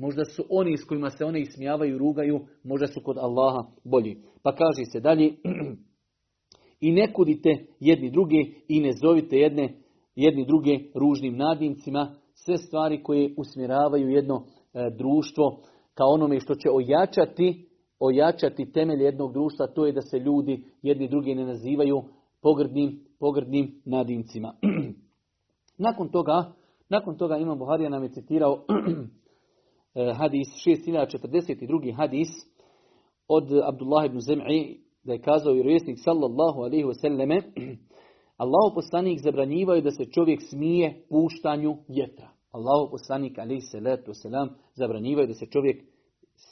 Speaker 2: Možda su oni s kojima se one ismijavaju, rugaju, možda su kod Allaha bolji. Pa kaže se dalje, i ne kudite jedni druge i ne zovite jedne, jedni druge ružnim nadimcima, sve stvari koje usmjeravaju jedno e, društvo ka onome što će ojačati, ojačati temelj jednog društva, to je da se ljudi jedni druge ne nazivaju pogrdnim, pogrdnim nadimcima. nakon toga, nakon toga Imam Buharija nam je citirao E, hadis 6042. hadis od Abdullah ibn Zem'i da je kazao vjerovjesnik sallallahu alaihi wasallame Allahu poslanik zabranjivao je da se čovjek smije puštanju vjetra. Allahu poslanik alaihi salatu wasalam zabranjivao da se čovjek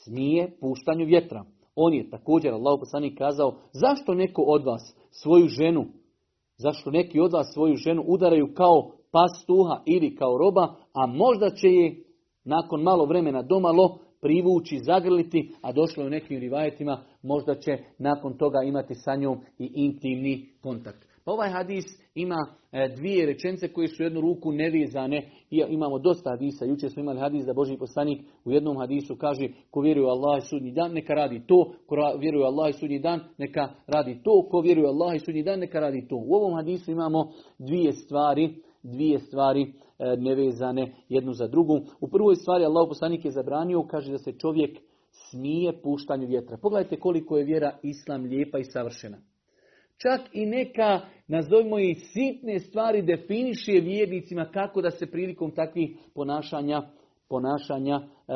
Speaker 2: smije puštanju vjetra. On je također, Allahu poslanik kazao, zašto neko od vas svoju ženu, zašto neki od vas svoju ženu udaraju kao pastuha ili kao roba, a možda će je nakon malo vremena domalo privući, zagrliti, a došlo je u nekim rivajetima, možda će nakon toga imati sa njom i intimni kontakt. Pa ovaj hadis ima e, dvije rečence koje su jednu ruku nevezane. Imamo dosta hadisa. Jučer smo imali hadis da Boži poslanik u jednom hadisu kaže ko vjeruje u Allah i sudnji dan, neka radi to. Ko vjeruje u Allah i sudnji dan, neka radi to. Ko vjeruje u Allah i sudnji dan, neka radi to. U ovom hadisu imamo dvije stvari, dvije stvari E, nevezane jednu za drugu. U prvoj stvari Allah poslanik je zabranio, kaže da se čovjek smije puštanju vjetra. Pogledajte koliko je vjera islam lijepa i savršena. Čak i neka, nazovimo i sitne stvari, definiše vjernicima kako da se prilikom takvih ponašanja, ponašanja e,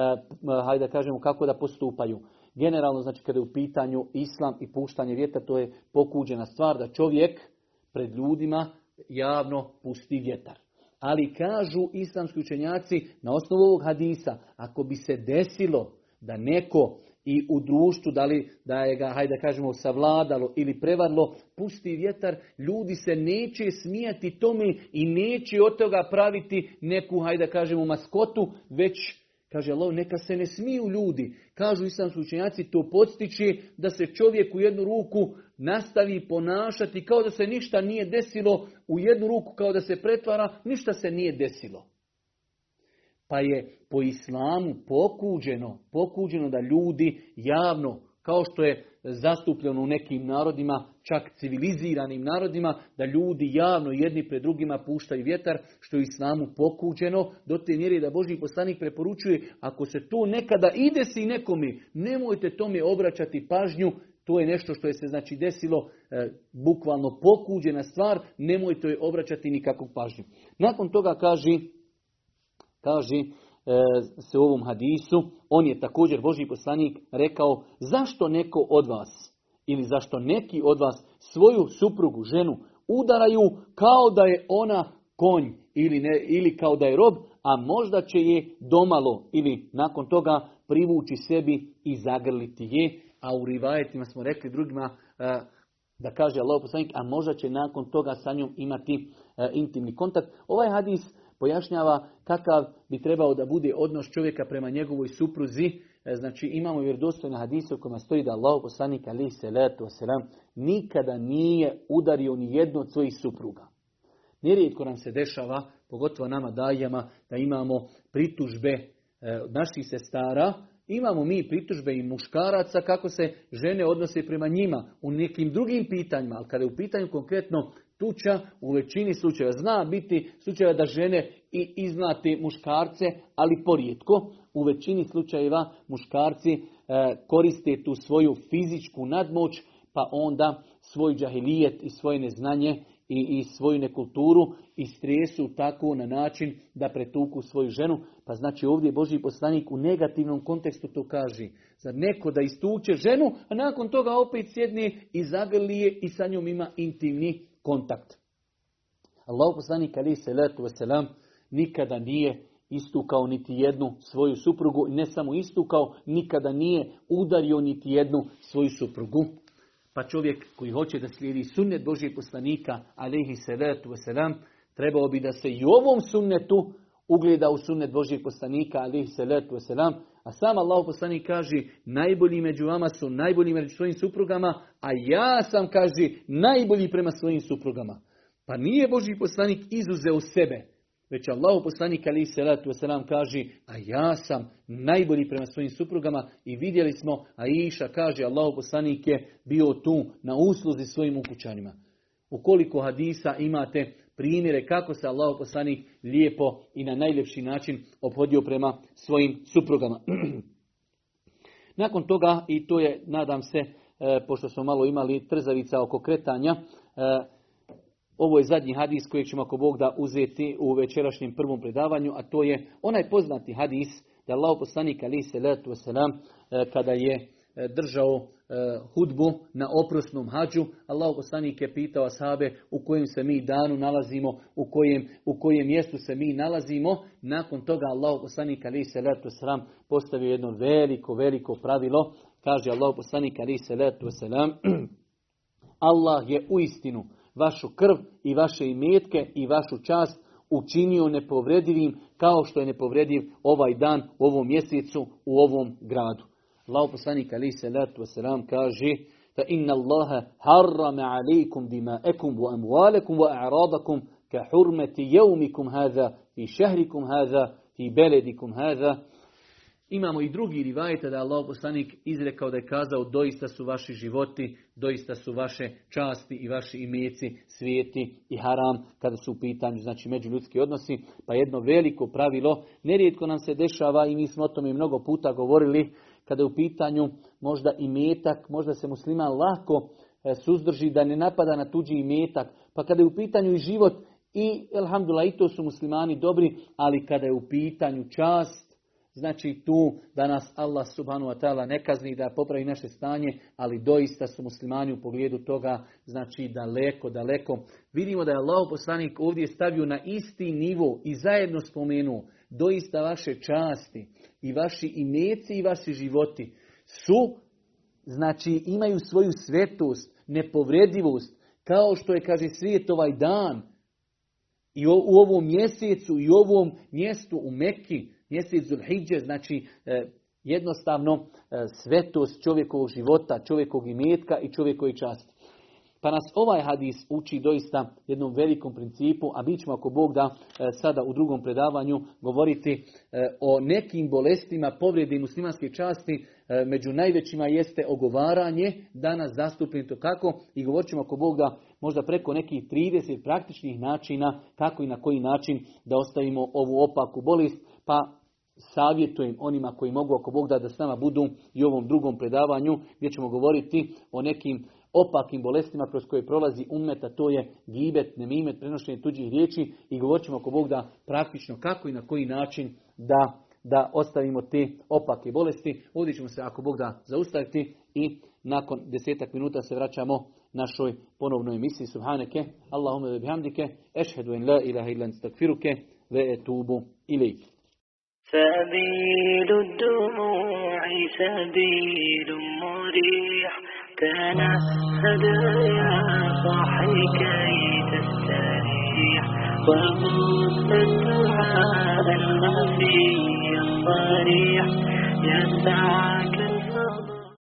Speaker 2: hajde da kažemo, kako da postupaju. Generalno, znači, kada je u pitanju islam i puštanje vjetra, to je pokuđena stvar da čovjek pred ljudima javno pusti vjetar. Ali kažu islamski učenjaci na osnovu ovog hadisa, ako bi se desilo da neko i u društvu, da li da je ga, hajde kažemo, savladalo ili prevarlo, pusti vjetar, ljudi se neće smijati tome i neće od toga praviti neku, hajde kažemo, maskotu, već Kaže Allah, neka se ne smiju ljudi. Kažu islamski učenjaci, to podstiče da se čovjek u jednu ruku nastavi ponašati kao da se ništa nije desilo, u jednu ruku kao da se pretvara, ništa se nije desilo. Pa je po islamu pokuđeno, pokuđeno da ljudi javno kao što je zastupljeno u nekim narodima, čak civiliziranim narodima, da ljudi javno jedni pred drugima puštaju vjetar, što je islamu pokuđeno, do te mjere da božji poslanik preporučuje, ako se to nekada ide si nekomi, nemojte tome obraćati pažnju, to je nešto što je se znači desilo, e, bukvalno pokuđena stvar, nemojte joj obraćati nikakvu pažnju. Nakon toga kaži, kaže se u ovom hadisu, on je također Boži poslanik rekao zašto neko od vas ili zašto neki od vas svoju suprugu, ženu udaraju kao da je ona konj ili, ne, ili kao da je rob, a možda će je domalo ili nakon toga privući sebi i zagrliti je, a u rivajetima smo rekli drugima e, da kaže Allah poslanik, a možda će nakon toga sa njom imati e, intimni kontakt. Ovaj hadis pojašnjava kakav bi trebao da bude odnos čovjeka prema njegovoj supruzi. E, znači imamo vjerodostojne hadise u kojima stoji da Allah poslanik ali se nikada nije udario ni jednu od svojih supruga. Nerijetko nam se dešava, pogotovo nama dajama, da imamo pritužbe e, naših sestara, imamo mi pritužbe i muškaraca kako se žene odnose prema njima u nekim drugim pitanjima, ali kada je u pitanju konkretno tuča u većini slučajeva zna biti slučajeva da žene i iznate muškarce, ali porijetko. U većini slučajeva muškarci e, koriste tu svoju fizičku nadmoć, pa onda svoj džahilijet i svoje neznanje i, i svoju nekulturu stresu tako na način da pretuku svoju ženu. Pa znači ovdje Boži poslanik u negativnom kontekstu to kaže. za neko da istuče ženu, a nakon toga opet sjedne i zagrlije i sa njom ima intimni kontakt. Allah poslanik ali se letu nikada nije istukao niti jednu svoju suprugu, ne samo istukao, nikada nije udario niti jednu svoju suprugu. Pa čovjek koji hoće da slijedi sunnet Božijeg poslanika, Ali, salatu wasalam, trebao bi da se i u ovom sunnetu ugleda u sunnet Božijeg poslanika, se salatu wasalam, a sam Allah poslanik kaže, najbolji među vama su najbolji među svojim suprugama, a ja sam, kaže, najbolji prema svojim suprugama. Pa nije Boži poslanik izuzeo sebe, već Allah poslanik ali se ratu kaže, a ja sam najbolji prema svojim suprugama i vidjeli smo, a Iša kaže, Allah poslanik je bio tu na usluzi svojim ukućanima. Ukoliko hadisa imate primjere kako se Allah lijepo i na najljepši način obhodio prema svojim suprugama. Nakon toga, i to je, nadam se, e, pošto smo malo imali trzavica oko kretanja, e, ovo je zadnji hadis koji ćemo ako Bog da uzeti u večerašnjem prvom predavanju, a to je onaj poznati hadis da Allah poslanik ali se letu kada je E, držao e, hudbu na oprosnom hađu, Allah poslanik je pitao asabe u kojem se mi danu nalazimo, u kojem, u kojem mjestu se mi nalazimo. Nakon toga Allah poslanik ali se letu sram postavio jedno veliko, veliko pravilo. Kaže Allah poslanik ali se letu Allah je u istinu vašu krv i vaše imetke i vašu čast učinio nepovredivim kao što je nepovrediv ovaj dan u ovom mjesecu u ovom gradu. Allah poslanik ali se salatu wasalam kaže fa inna Allaha harrama alaikum dima'akum wa amwalakum wa a'radakum ka hurmati yawmikum hadha fi shahrikum hadha fi baladikum hadha Imamo i drugi rivajte da je Allah poslanik izrekao da je kazao doista su vaši životi, doista su vaše časti i vaši imeci, svijeti i haram kada su u pitanju znači ljudski odnosi. Pa jedno veliko pravilo, nerijetko nam se dešava i mi smo o tome mnogo puta govorili kada je u pitanju možda i metak, možda se musliman lako e, suzdrži da ne napada na tuđi imetak, pa kada je u pitanju i život i, elhamdulillah, i to su muslimani dobri, ali kada je u pitanju čast, znači tu da nas Allah subhanahu wa ta'ala ne kazni da popravi naše stanje, ali doista su muslimani u pogledu toga, znači daleko, daleko. Vidimo da je Allah poslanik ovdje stavio na isti nivo i zajedno spomenuo doista vaše časti, i vaši imeci i vaši životi su, znači imaju svoju svetost, nepovredivost, kao što je, kaže, svijet ovaj dan, i u ovom mjesecu, i u ovom mjestu u Mekki, mjesec Zulhidje, znači e, jednostavno e, svetost čovjekovog života, čovjekovog imetka i čovjekovog časti. Pa nas ovaj hadis uči doista jednom velikom principu, a mi ćemo ako Bog da e, sada u drugom predavanju govoriti e, o nekim bolestima povrijedi muslimanske časti, e, među najvećima jeste ogovaranje, danas to kako i govorit ćemo ako Bog da možda preko nekih 30 praktičnih načina kako i na koji način da ostavimo ovu opaku bolest, pa savjetujem onima koji mogu ako Bog da da s nama budu i u ovom drugom predavanju gdje ćemo govoriti o nekim opakim bolestima kroz koje prolazi a to je gibet, nemimet, prenošenje tuđih riječi i govorit ćemo ako Bog da praktično kako i na koji način da, da ostavimo te opake bolesti. Ovdje ćemo se ako Bog da zaustaviti i nakon desetak minuta se vraćamo našoj ponovnoj emisiji Subhaneke, Allahume ve bihamdike, ešhedu en la ilaha ilan stakfiruke, ve etubu ilike. سبيل الدموع تنال هدايا صاحي كي تستريح وقوت الدعاء الغفي الصريح يسعك